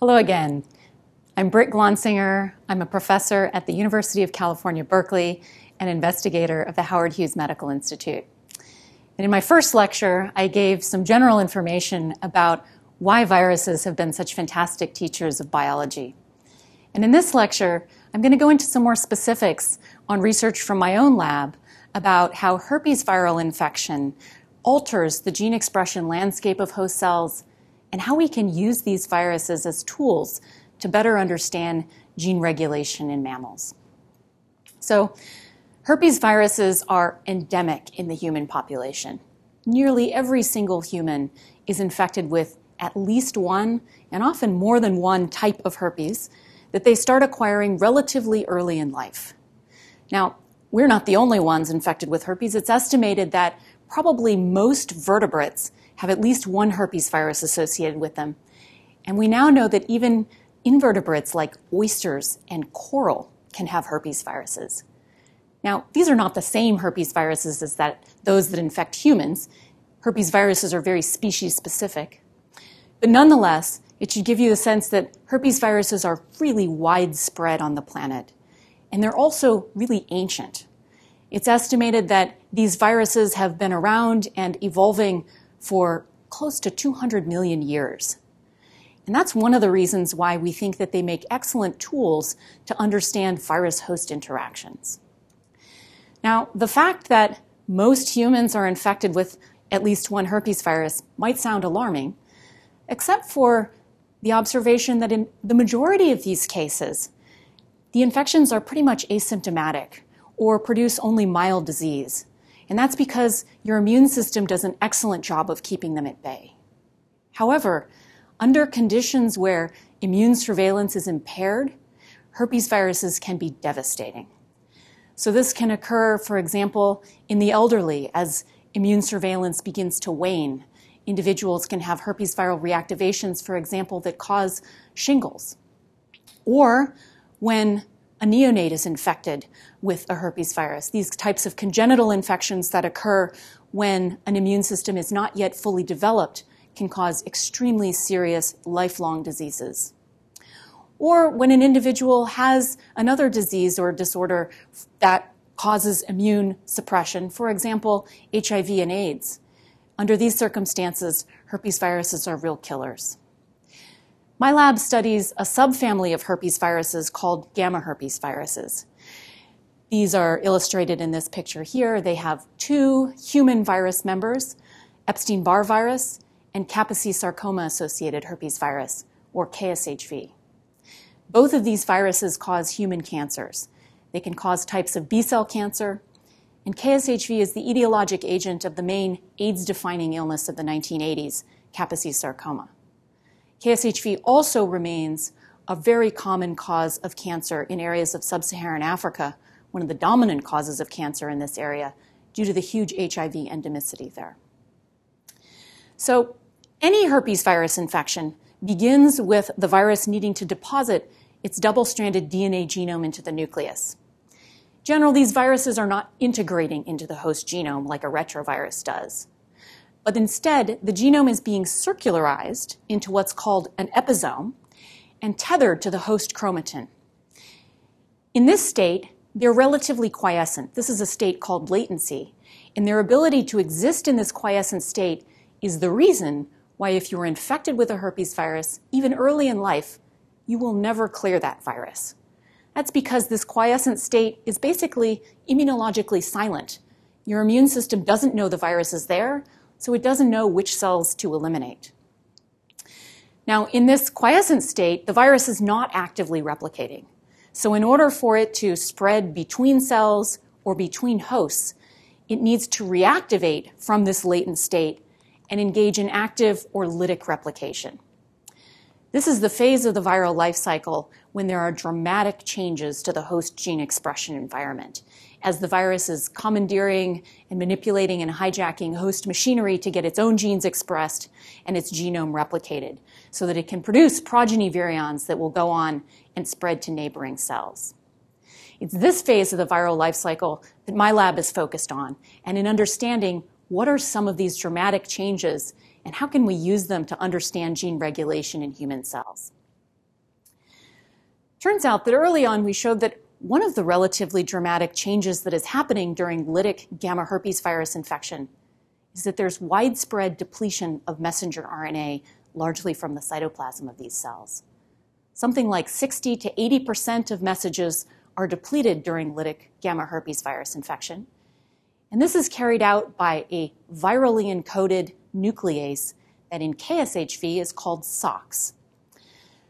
Hello again. I'm Britt Glonsinger. I'm a professor at the University of California, Berkeley, and investigator of the Howard Hughes Medical Institute. And in my first lecture, I gave some general information about why viruses have been such fantastic teachers of biology. And in this lecture, I'm going to go into some more specifics on research from my own lab about how herpes viral infection alters the gene expression landscape of host cells and how we can use these viruses as tools to better understand gene regulation in mammals. So, herpes viruses are endemic in the human population. Nearly every single human is infected with at least one, and often more than one type of herpes that they start acquiring relatively early in life. Now, we're not the only ones infected with herpes. It's estimated that probably most vertebrates have at least one herpes virus associated with them. And we now know that even invertebrates like oysters and coral can have herpes viruses. Now, these are not the same herpes viruses as that, those that infect humans. Herpes viruses are very species specific. But nonetheless, it should give you the sense that herpes viruses are really widespread on the planet. And they're also really ancient. It's estimated that these viruses have been around and evolving for close to 200 million years. And that's one of the reasons why we think that they make excellent tools to understand virus host interactions. Now, the fact that most humans are infected with at least one herpes virus might sound alarming, except for the observation that in the majority of these cases, the infections are pretty much asymptomatic or produce only mild disease. And that's because your immune system does an excellent job of keeping them at bay. However, under conditions where immune surveillance is impaired, herpes viruses can be devastating. So, this can occur, for example, in the elderly as immune surveillance begins to wane. Individuals can have herpes viral reactivations, for example, that cause shingles. Or when a neonate is infected with a herpes virus. These types of congenital infections that occur when an immune system is not yet fully developed can cause extremely serious lifelong diseases. Or when an individual has another disease or disorder that causes immune suppression, for example, HIV and AIDS. Under these circumstances, herpes viruses are real killers. My lab studies a subfamily of herpes viruses called gamma herpes viruses. These are illustrated in this picture here. They have two human virus members, Epstein Barr virus and Kaposi sarcoma associated herpes virus, or KSHV. Both of these viruses cause human cancers. They can cause types of B cell cancer, and KSHV is the etiologic agent of the main AIDS defining illness of the 1980s, Kaposi sarcoma. KSHV also remains a very common cause of cancer in areas of sub Saharan Africa, one of the dominant causes of cancer in this area, due to the huge HIV endemicity there. So, any herpes virus infection begins with the virus needing to deposit its double stranded DNA genome into the nucleus. Generally, these viruses are not integrating into the host genome like a retrovirus does but instead the genome is being circularized into what's called an episome and tethered to the host chromatin. In this state, they're relatively quiescent. This is a state called latency. And their ability to exist in this quiescent state is the reason why, if you're infected with a herpes virus, even early in life, you will never clear that virus. That's because this quiescent state is basically immunologically silent. Your immune system doesn't know the virus is there, so it doesn't know which cells to eliminate. Now, in this quiescent state, the virus is not actively replicating. So, in order for it to spread between cells or between hosts, it needs to reactivate from this latent state and engage in active or lytic replication. This is the phase of the viral life cycle when there are dramatic changes to the host gene expression environment as the virus is commandeering and manipulating and hijacking host machinery to get its own genes expressed and its genome replicated so that it can produce progeny virions that will go on and spread to neighboring cells. It's this phase of the viral life cycle that my lab is focused on, and in understanding what are some of these dramatic changes and how can we use them to understand gene regulation in human cells. Turns out that early on we showed that one of the relatively dramatic changes that is happening during lytic gamma herpes virus infection is that there's widespread depletion of messenger RNA, largely from the cytoplasm of these cells. Something like 60 to 80% of messages are depleted during lytic gamma herpes virus infection. And this is carried out by a virally encoded nuclease that in KSHV is called SOX.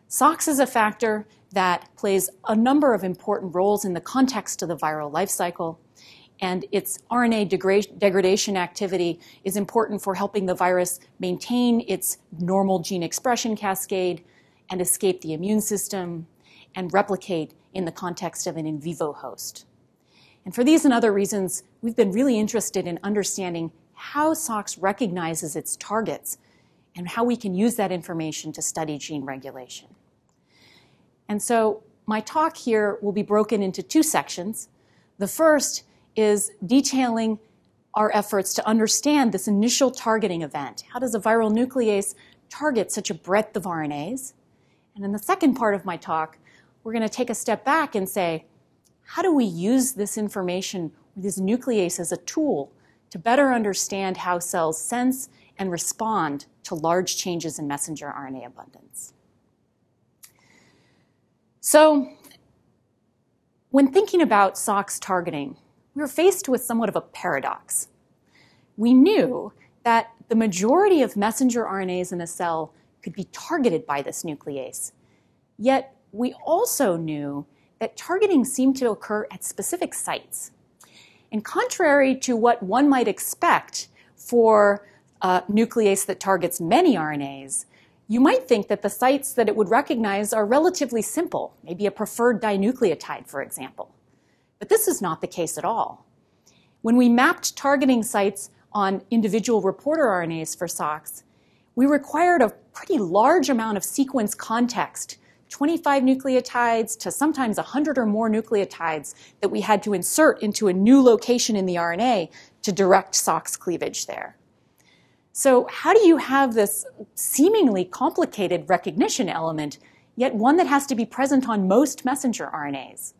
SOX is a factor that plays a number of important roles in the context of the viral life cycle, and its RNA degra- degradation activity is important for helping the virus maintain its normal gene expression cascade and escape the immune system and replicate in the context of an in vivo host. And for these and other reasons, we've been really interested in understanding how SOX recognizes its targets and how we can use that information to study gene regulation. And so my talk here will be broken into two sections. The first is detailing our efforts to understand this initial targeting event. How does a viral nuclease target such a breadth of RNAs? And in the second part of my talk, we're going to take a step back and say, how do we use this information, this nuclease as a tool to better understand how cells sense and respond to large changes in messenger RNA abundance? So, when thinking about SOX targeting, we were faced with somewhat of a paradox. We knew that the majority of messenger RNAs in a cell could be targeted by this nuclease. Yet, we also knew that targeting seemed to occur at specific sites. And contrary to what one might expect for a nuclease that targets many RNAs, you might think that the sites that it would recognize are relatively simple, maybe a preferred dinucleotide, for example. But this is not the case at all. When we mapped targeting sites on individual reporter RNAs for SOX, we required a pretty large amount of sequence context 25 nucleotides to sometimes 100 or more nucleotides that we had to insert into a new location in the RNA to direct SOX cleavage there. So, how do you have this seemingly complicated recognition element, yet one that has to be present on most messenger RNAs?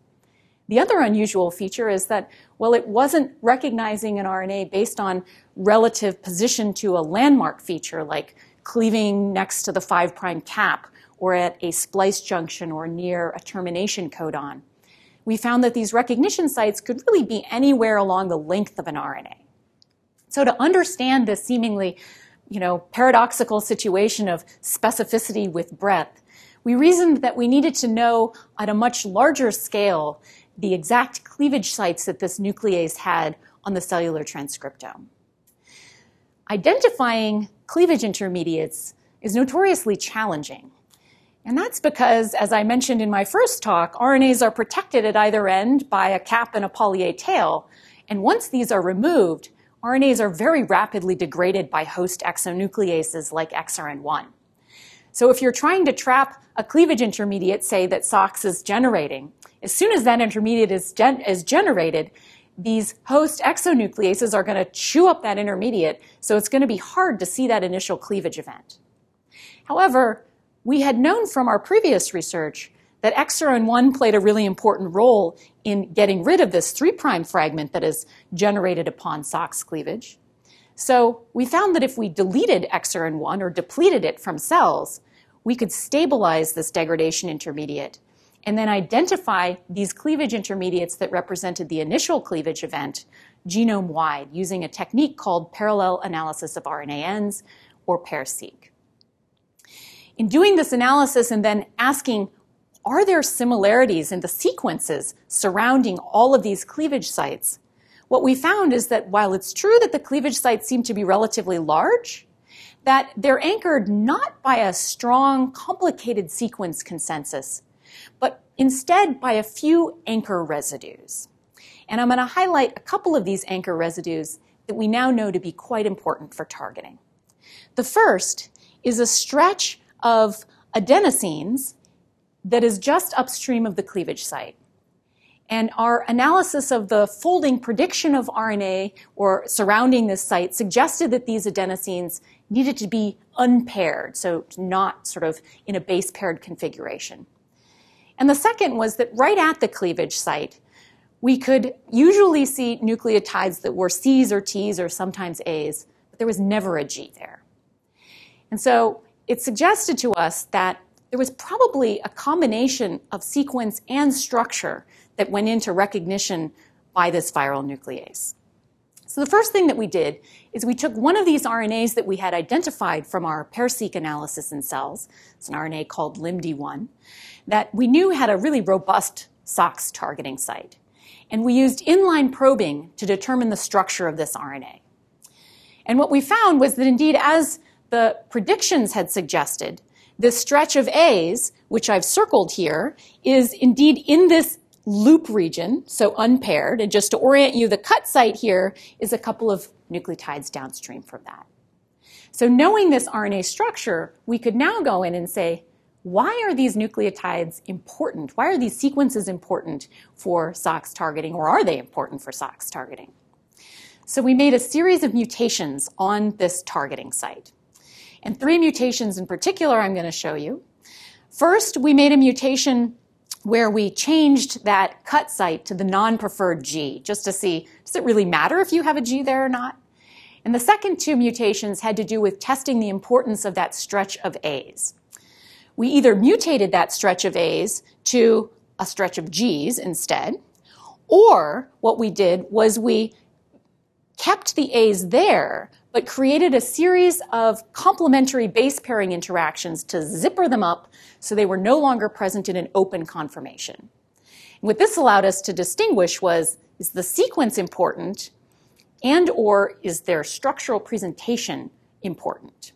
The other unusual feature is that, well, it wasn't recognizing an RNA based on relative position to a landmark feature like cleaving next to the 5' cap or at a splice junction or near a termination codon. We found that these recognition sites could really be anywhere along the length of an RNA. So to understand this seemingly, you know, paradoxical situation of specificity with breadth, we reasoned that we needed to know at a much larger scale the exact cleavage sites that this nuclease had on the cellular transcriptome. Identifying cleavage intermediates is notoriously challenging. And that's because, as I mentioned in my first talk, RNAs are protected at either end by a cap and a poly A tail. And once these are removed, RNAs are very rapidly degraded by host exonucleases like XRN1. So if you're trying to trap a cleavage intermediate, say that SOX is generating, as soon as that intermediate is, gen- is generated, these host exonucleases are going to chew up that intermediate, so it's going to be hard to see that initial cleavage event. However, we had known from our previous research that XRN1 played a really important role in getting rid of this 3' fragment that is generated upon SOX cleavage. So we found that if we deleted XRN1 or depleted it from cells, we could stabilize this degradation intermediate and then identify these cleavage intermediates that represented the initial cleavage event genome wide using a technique called parallel analysis of RNA-ends or PAIR-seq. In doing this analysis and then asking, are there similarities in the sequences surrounding all of these cleavage sites? What we found is that while it's true that the cleavage sites seem to be relatively large, that they're anchored not by a strong, complicated sequence consensus, but instead by a few anchor residues. And I'm going to highlight a couple of these anchor residues that we now know to be quite important for targeting. The first is a stretch of adenosines that is just upstream of the cleavage site. And our analysis of the folding prediction of RNA or surrounding this site suggested that these adenosines needed to be unpaired, so not sort of in a base paired configuration. And the second was that right at the cleavage site, we could usually see nucleotides that were C's or T's or sometimes A's, but there was never a G there. And so it suggested to us that there was probably a combination of sequence and structure that went into recognition by this viral nuclease. So the first thing that we did is we took one of these RNAs that we had identified from our PairSeq analysis in cells. It's an RNA called LIMD1 that we knew had a really robust SOX targeting site. And we used inline probing to determine the structure of this RNA. And what we found was that indeed, as the predictions had suggested, this stretch of A's, which I've circled here, is indeed in this loop region, so unpaired. And just to orient you, the cut site here is a couple of nucleotides downstream from that. So knowing this RNA structure, we could now go in and say, why are these nucleotides important? Why are these sequences important for SOX targeting, or are they important for SOX targeting? So we made a series of mutations on this targeting site. And three mutations in particular I'm going to show you. First, we made a mutation where we changed that cut site to the non-preferred G, just to see, does it really matter if you have a G there or not? And the second two mutations had to do with testing the importance of that stretch of A's we either mutated that stretch of A's to a stretch of G's instead, or what we did was we kept the A's there, but created a series of complementary base pairing interactions to zipper them up so they were no longer present in an open conformation. And what this allowed us to distinguish was, is the sequence important and or is their structural presentation important?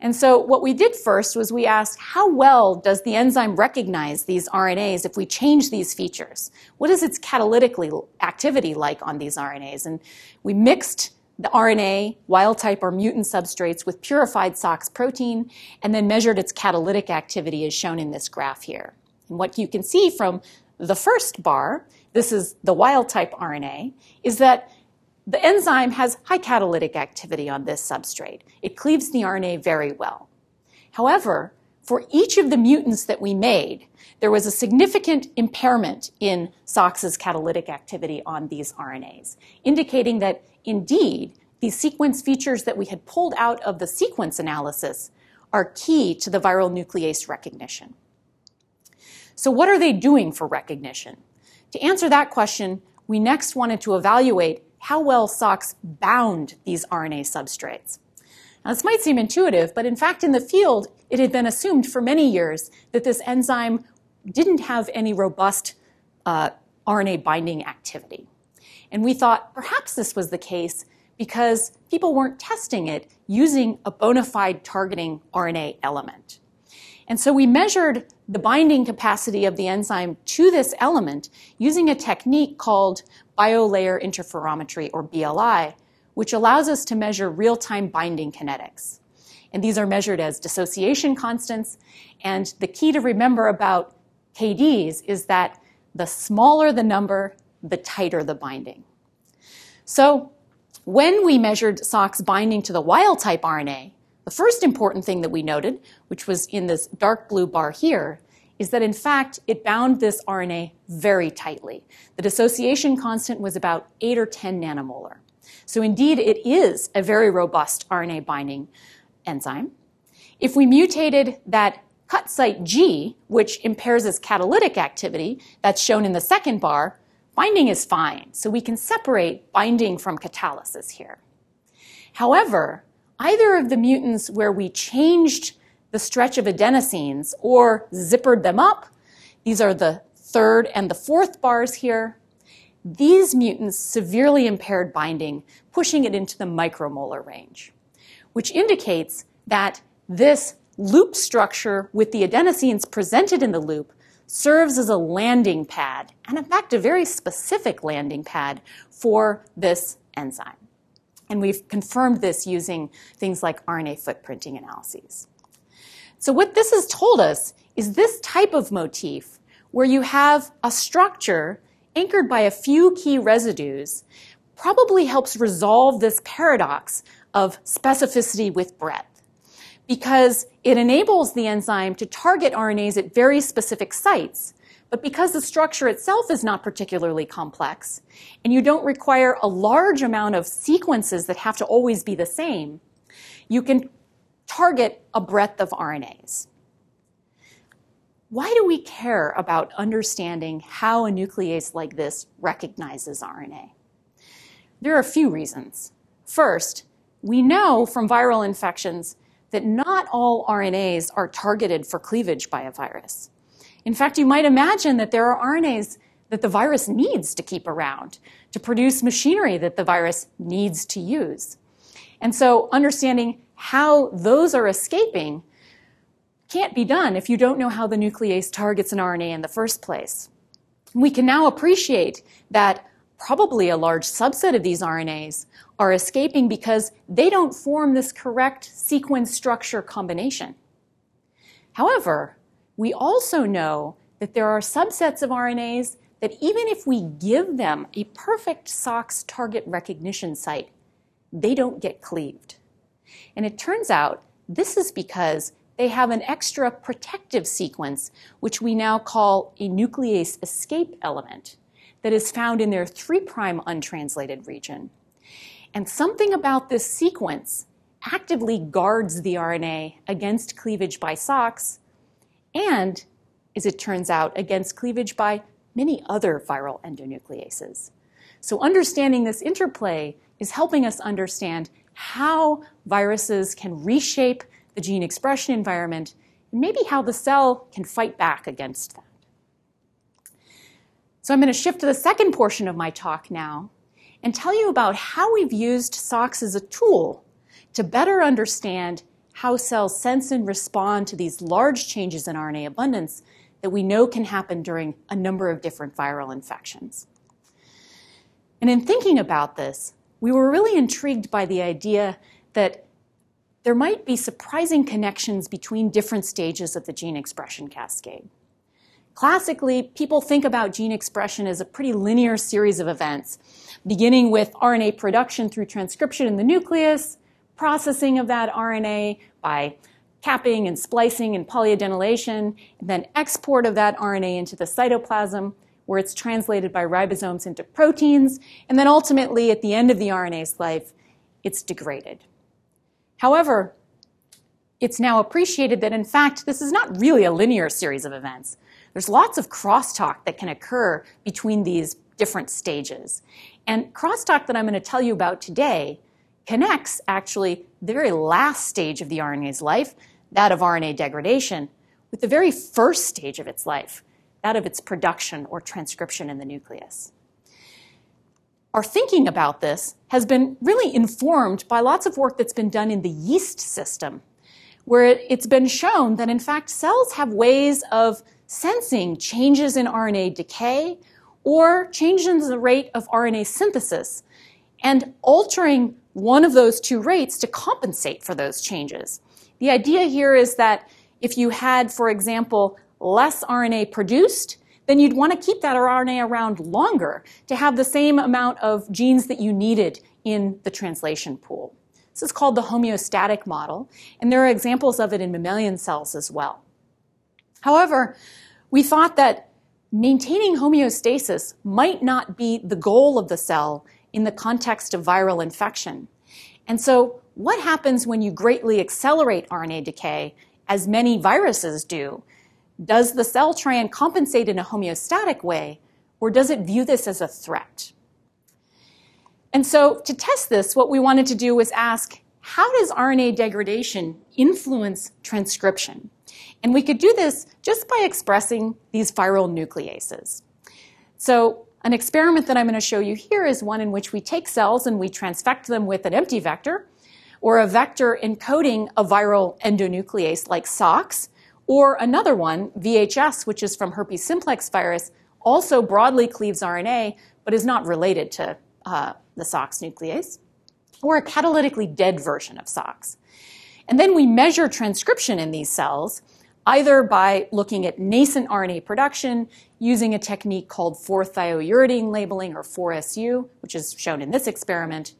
And so what we did first was we asked how well does the enzyme recognize these RNAs if we change these features? What is its catalytic activity like on these RNAs? And we mixed the RNA, wild type or mutant substrates with purified SOX protein and then measured its catalytic activity as shown in this graph here. And what you can see from the first bar, this is the wild type RNA, is that the enzyme has high catalytic activity on this substrate. It cleaves the RNA very well. However, for each of the mutants that we made, there was a significant impairment in SOX's catalytic activity on these RNAs, indicating that indeed these sequence features that we had pulled out of the sequence analysis are key to the viral nuclease recognition. So, what are they doing for recognition? To answer that question, we next wanted to evaluate how well SOX bound these RNA substrates. Now, this might seem intuitive, but in fact, in the field, it had been assumed for many years that this enzyme didn't have any robust uh, RNA binding activity. And we thought perhaps this was the case because people weren't testing it using a bona fide targeting RNA element. And so we measured the binding capacity of the enzyme to this element using a technique called biolayer interferometry, or BLI, which allows us to measure real time binding kinetics. And these are measured as dissociation constants. And the key to remember about KDs is that the smaller the number, the tighter the binding. So when we measured SOX binding to the wild type RNA, the first important thing that we noted, which was in this dark blue bar here, is that in fact it bound this RNA very tightly. The dissociation constant was about 8 or 10 nanomolar. So indeed, it is a very robust RNA binding enzyme. If we mutated that cut site G, which impairs its catalytic activity, that's shown in the second bar, binding is fine. So we can separate binding from catalysis here. However, either of the mutants where we changed the stretch of adenosines or zippered them up. These are the third and the fourth bars here. These mutants severely impaired binding, pushing it into the micromolar range, which indicates that this loop structure with the adenosines presented in the loop serves as a landing pad, and in fact, a very specific landing pad for this enzyme. And we've confirmed this using things like RNA footprinting analyses. So what this has told us is this type of motif where you have a structure anchored by a few key residues probably helps resolve this paradox of specificity with breadth. because it enables the enzyme to target RNAs at very specific sites. But because the structure itself is not particularly complex, and you don't require a large amount of sequences that have to always be the same, you can target a breadth of RNAs. Why do we care about understanding how a nuclease like this recognizes RNA? There are a few reasons. First, we know from viral infections that not all RNAs are targeted for cleavage by a virus. In fact, you might imagine that there are RNAs that the virus needs to keep around to produce machinery that the virus needs to use. And so understanding how those are escaping can't be done if you don't know how the nuclease targets an RNA in the first place. We can now appreciate that probably a large subset of these RNAs are escaping because they don't form this correct sequence structure combination. However, we also know that there are subsets of RNAs that even if we give them a perfect SOX target recognition site, they don't get cleaved. And it turns out this is because they have an extra protective sequence, which we now call a nuclease escape element, that is found in their 3' untranslated region. And something about this sequence actively guards the RNA against cleavage by SOX and, as it turns out, against cleavage by many other viral endonucleases. So understanding this interplay is helping us understand how viruses can reshape the gene expression environment and maybe how the cell can fight back against that. So I'm going to shift to the second portion of my talk now and tell you about how we've used SOX as a tool to better understand how cells sense and respond to these large changes in RNA abundance that we know can happen during a number of different viral infections. And in thinking about this, we were really intrigued by the idea that there might be surprising connections between different stages of the gene expression cascade. Classically, people think about gene expression as a pretty linear series of events, beginning with RNA production through transcription in the nucleus, processing of that RNA by capping and splicing and polyadenylation, and then export of that RNA into the cytoplasm, where it's translated by ribosomes into proteins, and then ultimately, at the end of the RNA's life, it's degraded. However, it's now appreciated that in fact, this is not really a linear series of events. There's lots of crosstalk that can occur between these different stages. And crosstalk that I'm going to tell you about today connects actually the very last stage of the RNA's life, that of RNA degradation, with the very first stage of its life, that of its production or transcription in the nucleus. Our thinking about this has been really informed by lots of work that's been done in the yeast system, where it's been shown that in fact cells have ways of sensing changes in RNA decay or changes in the rate of RNA synthesis and altering one of those two rates to compensate for those changes. The idea here is that if you had, for example, less RNA produced, then you'd want to keep that RNA around longer to have the same amount of genes that you needed in the translation pool. This is called the homeostatic model, and there are examples of it in mammalian cells as well. However, we thought that maintaining homeostasis might not be the goal of the cell in the context of viral infection. And so, what happens when you greatly accelerate RNA decay, as many viruses do? Does the cell try and compensate in a homeostatic way, or does it view this as a threat? And so, to test this, what we wanted to do was ask how does RNA degradation influence transcription? And we could do this just by expressing these viral nucleases. So, an experiment that I'm going to show you here is one in which we take cells and we transfect them with an empty vector or a vector encoding a viral endonuclease like SOX, or another one, VHS, which is from herpes simplex virus, also broadly cleaves RNA but is not related to uh, the SOX nuclease, or a catalytically dead version of SOX. And then we measure transcription in these cells either by looking at nascent RNA production using a technique called 4-thiouridine labeling or 4SU, which is shown in this experiment,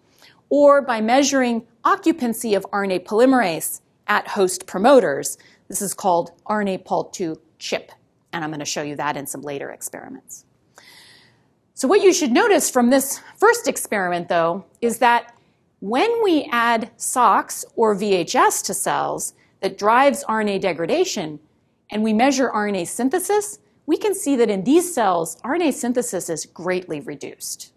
or by measuring occupancy of RNA polymerase at host promoters. This is called RNA Pol2 chip, and I'm going to show you that in some later experiments. So, what you should notice from this first experiment, though, is that when we add SOX or VHS to cells that drives RNA degradation, and we measure RNA synthesis, we can see that in these cells, RNA synthesis is greatly reduced.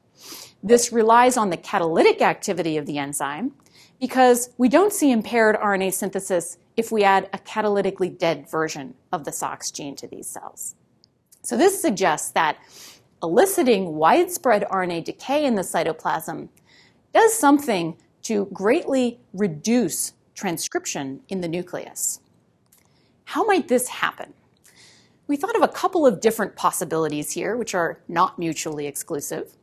This relies on the catalytic activity of the enzyme because we don't see impaired RNA synthesis if we add a catalytically dead version of the SOX gene to these cells. So this suggests that eliciting widespread RNA decay in the cytoplasm does something to greatly reduce transcription in the nucleus. How might this happen? We thought of a couple of different possibilities here, which are not mutually exclusive.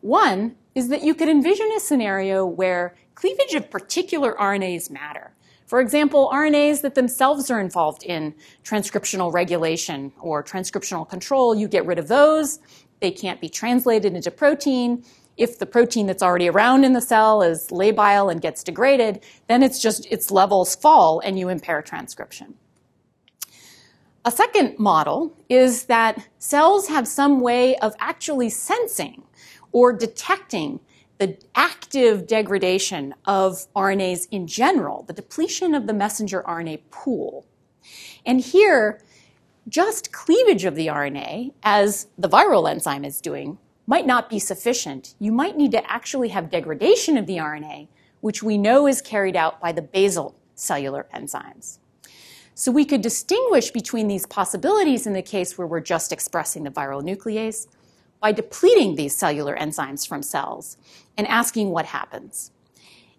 One is that you could envision a scenario where cleavage of particular RNAs matter. For example, RNAs that themselves are involved in transcriptional regulation or transcriptional control, you get rid of those they can't be translated into protein. If the protein that's already around in the cell is labile and gets degraded, then it's just its levels fall and you impair transcription. A second model is that cells have some way of actually sensing or detecting the active degradation of RNAs in general, the depletion of the messenger RNA pool. And here, just cleavage of the RNA, as the viral enzyme is doing, might not be sufficient. You might need to actually have degradation of the RNA, which we know is carried out by the basal cellular enzymes. So we could distinguish between these possibilities in the case where we're just expressing the viral nuclease by depleting these cellular enzymes from cells and asking what happens.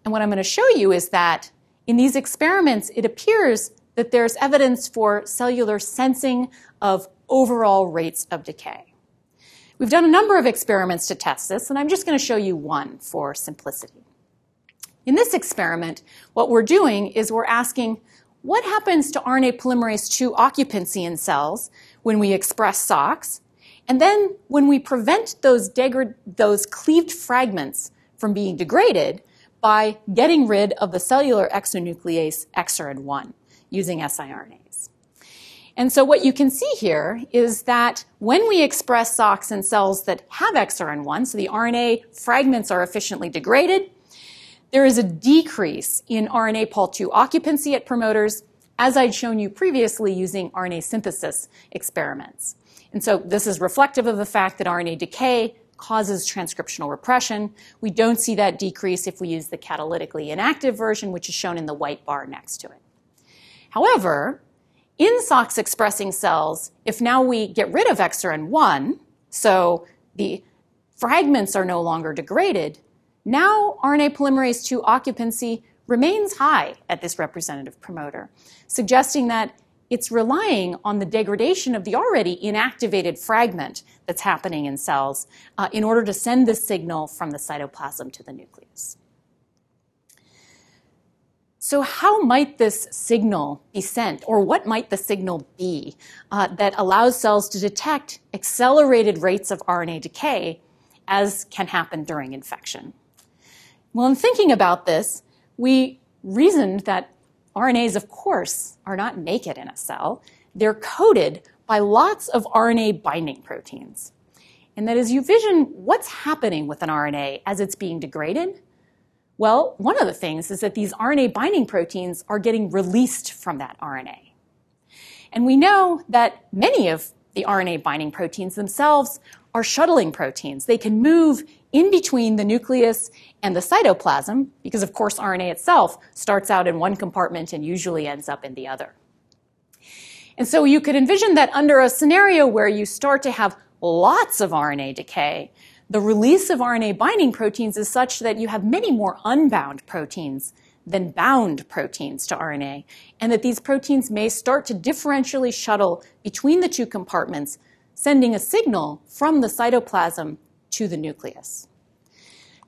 And what I'm going to show you is that in these experiments, it appears that there's evidence for cellular sensing of overall rates of decay. We've done a number of experiments to test this, and I'm just going to show you one for simplicity. In this experiment, what we're doing is we're asking what happens to RNA polymerase II occupancy in cells when we express SOX, and then when we prevent those, degrad- those cleaved fragments from being degraded by getting rid of the cellular exonuclease XRN1 using siRNAs. And so what you can see here is that when we express SOX in cells that have XRN1, so the RNA fragments are efficiently degraded, there is a decrease in RNA Pol2 occupancy at promoters, as I'd shown you previously using RNA synthesis experiments. And so this is reflective of the fact that RNA decay causes transcriptional repression. We don't see that decrease if we use the catalytically inactive version, which is shown in the white bar next to it. However, in SOX expressing cells, if now we get rid of XRN1, so the fragments are no longer degraded, now RNA polymerase II occupancy remains high at this representative promoter, suggesting that it's relying on the degradation of the already inactivated fragment that's happening in cells uh, in order to send this signal from the cytoplasm to the nucleus. So, how might this signal be sent, or what might the signal be uh, that allows cells to detect accelerated rates of RNA decay as can happen during infection? Well, in thinking about this, we reasoned that RNAs, of course, are not naked in a cell. They're coated by lots of RNA binding proteins. And that as you vision what's happening with an RNA as it's being degraded, well, one of the things is that these RNA binding proteins are getting released from that RNA. And we know that many of the RNA binding proteins themselves are shuttling proteins. They can move in between the nucleus and the cytoplasm because, of course, RNA itself starts out in one compartment and usually ends up in the other. And so you could envision that under a scenario where you start to have lots of RNA decay, the release of RNA binding proteins is such that you have many more unbound proteins than bound proteins to RNA, and that these proteins may start to differentially shuttle between the two compartments, sending a signal from the cytoplasm to the nucleus.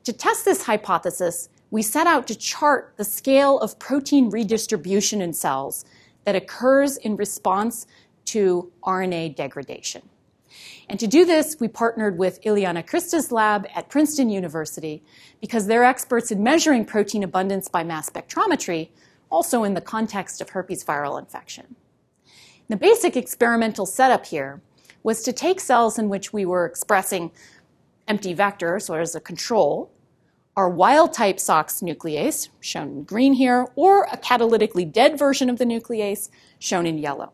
To test this hypothesis, we set out to chart the scale of protein redistribution in cells that occurs in response to RNA degradation. And to do this, we partnered with Ileana Krista's lab at Princeton University because they're experts in measuring protein abundance by mass spectrometry, also in the context of herpes viral infection. The basic experimental setup here was to take cells in which we were expressing empty vectors, or as a control, our wild type SOX nuclease, shown in green here, or a catalytically dead version of the nuclease, shown in yellow.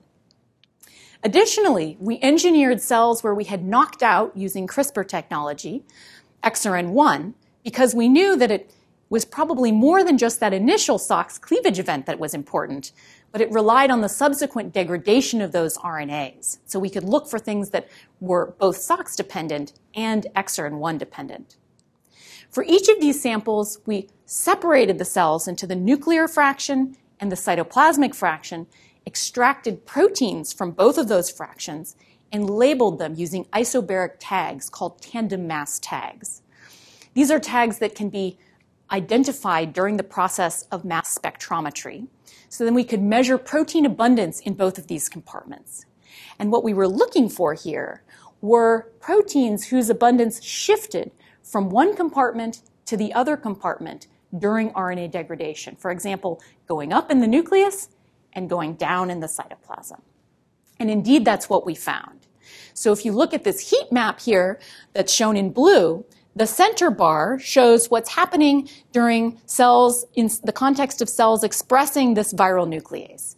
Additionally, we engineered cells where we had knocked out, using CRISPR technology, XRN1, because we knew that it was probably more than just that initial SOX cleavage event that was important, but it relied on the subsequent degradation of those RNAs. So we could look for things that were both SOX dependent and XRN1 dependent. For each of these samples, we separated the cells into the nuclear fraction and the cytoplasmic fraction, extracted proteins from both of those fractions, and labeled them using isobaric tags called tandem mass tags. These are tags that can be identified during the process of mass spectrometry. So then we could measure protein abundance in both of these compartments. And what we were looking for here were proteins whose abundance shifted from one compartment to the other compartment during RNA degradation. For example, going up in the nucleus and going down in the cytoplasm. And indeed, that's what we found. So if you look at this heat map here that's shown in blue, the center bar shows what's happening during cells in the context of cells expressing this viral nuclease.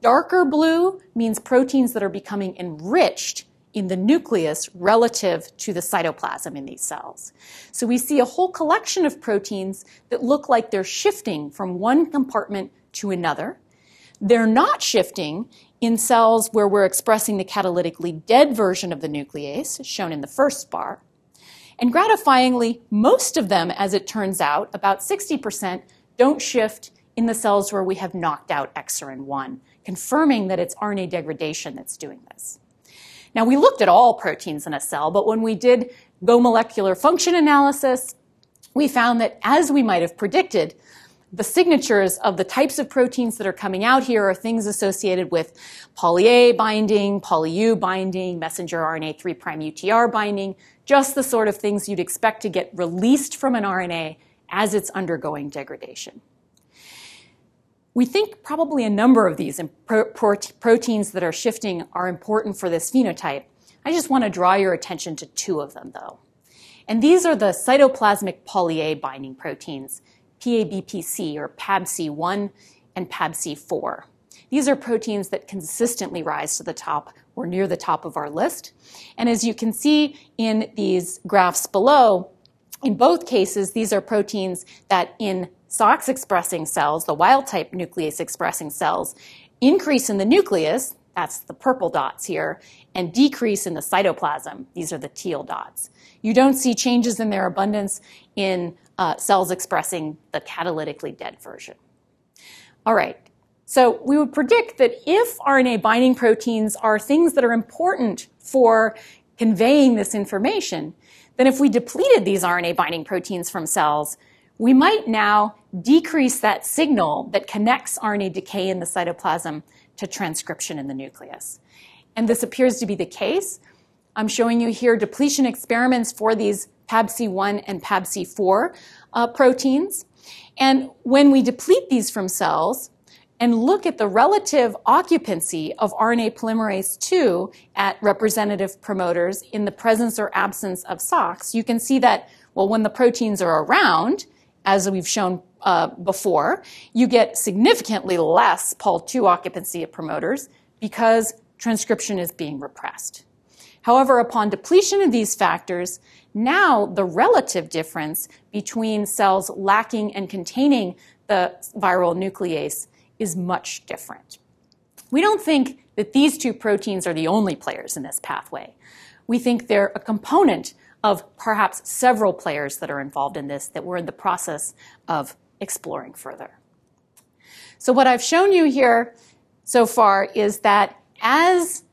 Darker blue means proteins that are becoming enriched in the nucleus relative to the cytoplasm in these cells. So we see a whole collection of proteins that look like they're shifting from one compartment to another. They're not shifting in cells where we're expressing the catalytically dead version of the nuclease, shown in the first bar. And gratifyingly, most of them, as it turns out, about 60%, don't shift in the cells where we have knocked out XRN1, confirming that it's RNA degradation that's doing this. Now, we looked at all proteins in a cell, but when we did go molecular function analysis, we found that as we might have predicted, the signatures of the types of proteins that are coming out here are things associated with poly A binding, poly U binding, messenger RNA 3' UTR binding, just the sort of things you'd expect to get released from an RNA as it's undergoing degradation. We think probably a number of these proteins that are shifting are important for this phenotype. I just want to draw your attention to two of them, though. And these are the cytoplasmic poly A binding proteins, PABPC or PABC1 and PABC4. These are proteins that consistently rise to the top or near the top of our list. And as you can see in these graphs below, in both cases, these are proteins that in SOX expressing cells, the wild type nuclease expressing cells, increase in the nucleus, that's the purple dots here, and decrease in the cytoplasm, these are the teal dots. You don't see changes in their abundance in uh, cells expressing the catalytically dead version. All right, so we would predict that if RNA binding proteins are things that are important for conveying this information, then if we depleted these RNA binding proteins from cells, we might now decrease that signal that connects RNA decay in the cytoplasm to transcription in the nucleus. And this appears to be the case. I'm showing you here depletion experiments for these PABC1 and PABC4 uh, proteins. And when we deplete these from cells, and look at the relative occupancy of RNA polymerase II at representative promoters in the presence or absence of SOX, you can see that, well, when the proteins are around, as we've shown uh, before, you get significantly less Pol2 occupancy of promoters because transcription is being repressed. However, upon depletion of these factors, now the relative difference between cells lacking and containing the viral nuclease is much different. We don't think that these two proteins are the only players in this pathway. We think they're a component of perhaps several players that are involved in this that we're in the process of exploring further. So what I've shown you here so far is that as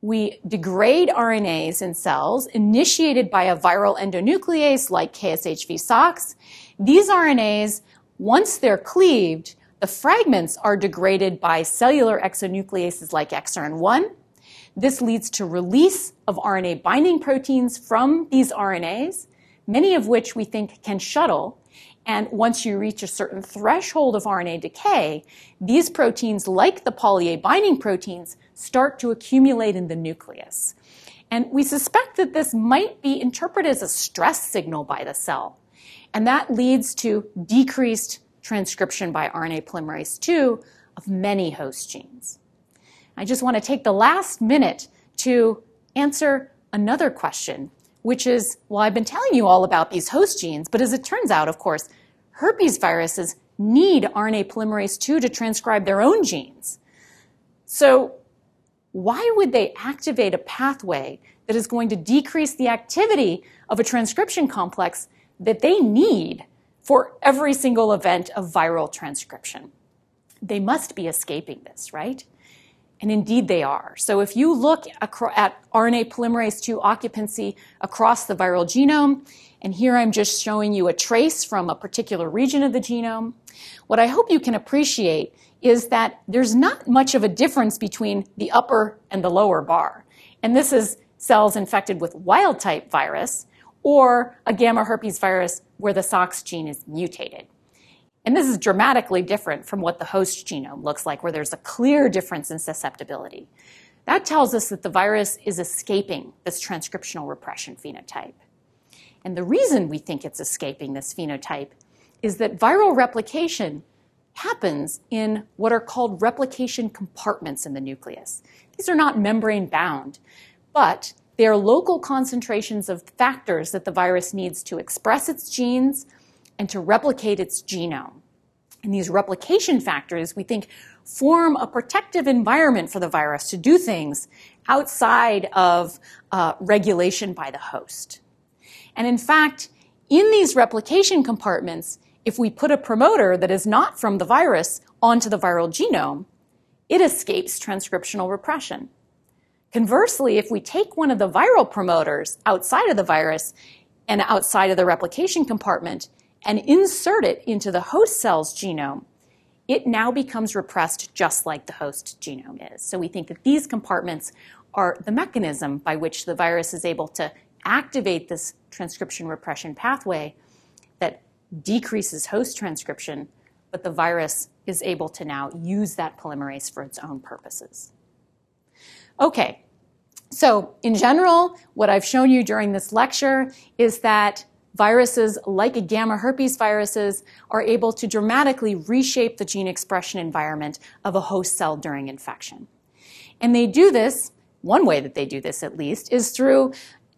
we degrade RNAs in cells initiated by a viral endonuclease like KSHV SOX, these RNAs, once they're cleaved, the fragments are degraded by cellular exonucleases like XRN1. This leads to release of RNA binding proteins from these RNAs, many of which we think can shuttle. And once you reach a certain threshold of RNA decay, these proteins, like the poly A binding proteins, start to accumulate in the nucleus. And we suspect that this might be interpreted as a stress signal by the cell. And that leads to decreased transcription by RNA polymerase II of many host genes. I just want to take the last minute to answer another question, which is well, I've been telling you all about these host genes, but as it turns out, of course, herpes viruses need RNA polymerase II to transcribe their own genes. So, why would they activate a pathway that is going to decrease the activity of a transcription complex that they need for every single event of viral transcription? They must be escaping this, right? And indeed they are. So if you look at RNA polymerase II occupancy across the viral genome, and here I'm just showing you a trace from a particular region of the genome, what I hope you can appreciate is that there's not much of a difference between the upper and the lower bar. And this is cells infected with wild type virus or a gamma herpes virus where the SOX gene is mutated. And this is dramatically different from what the host genome looks like, where there's a clear difference in susceptibility. That tells us that the virus is escaping this transcriptional repression phenotype. And the reason we think it's escaping this phenotype is that viral replication happens in what are called replication compartments in the nucleus. These are not membrane bound, but they are local concentrations of factors that the virus needs to express its genes and to replicate its genome. And these replication factors, we think, form a protective environment for the virus to do things outside of uh, regulation by the host. And in fact, in these replication compartments, if we put a promoter that is not from the virus onto the viral genome, it escapes transcriptional repression. Conversely, if we take one of the viral promoters outside of the virus and outside of the replication compartment and insert it into the host cell's genome, it now becomes repressed just like the host genome is. So we think that these compartments are the mechanism by which the virus is able to activate this transcription repression pathway that decreases host transcription, but the virus is able to now use that polymerase for its own purposes. Okay, so in general, what I've shown you during this lecture is that viruses like gamma herpes viruses are able to dramatically reshape the gene expression environment of a host cell during infection. And they do this, one way that they do this at least, is through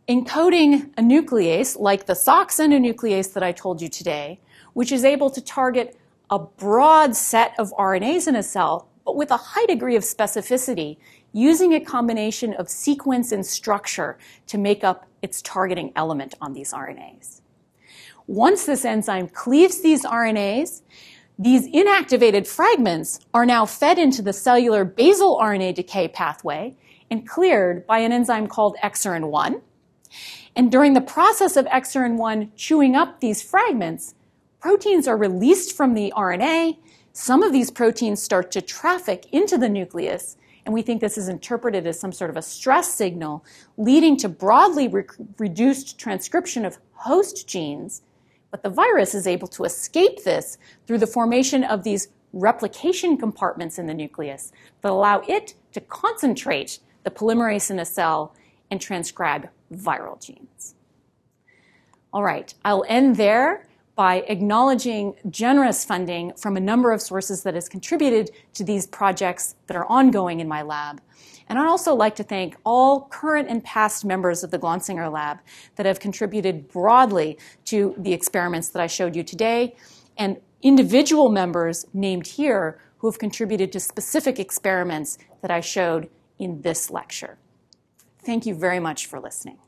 encoding a nuclease like the SOX endonuclease that I told you today, which is able to target a broad set of RNAs in a cell, but with a high degree of specificity, using a combination of sequence and structure to make up its targeting element on these RNAs. Once this enzyme cleaves these RNAs, these inactivated fragments are now fed into the cellular basal RNA decay pathway and cleared by an enzyme called exerin-1, and during the process of exerin-1 chewing up these fragments, proteins are released from the RNA. Some of these proteins start to traffic into the nucleus, and we think this is interpreted as some sort of a stress signal leading to broadly re- reduced transcription of host genes. But the virus is able to escape this through the formation of these replication compartments in the nucleus that allow it to concentrate the polymerase in a cell and transcribe viral genes. All right, I'll end there by acknowledging generous funding from a number of sources that has contributed to these projects that are ongoing in my lab. And I'd also like to thank all current and past members of the Glonsinger Lab that have contributed broadly to the experiments that I showed you today, and individual members named here who have contributed to specific experiments that I showed in this lecture. Thank you very much for listening.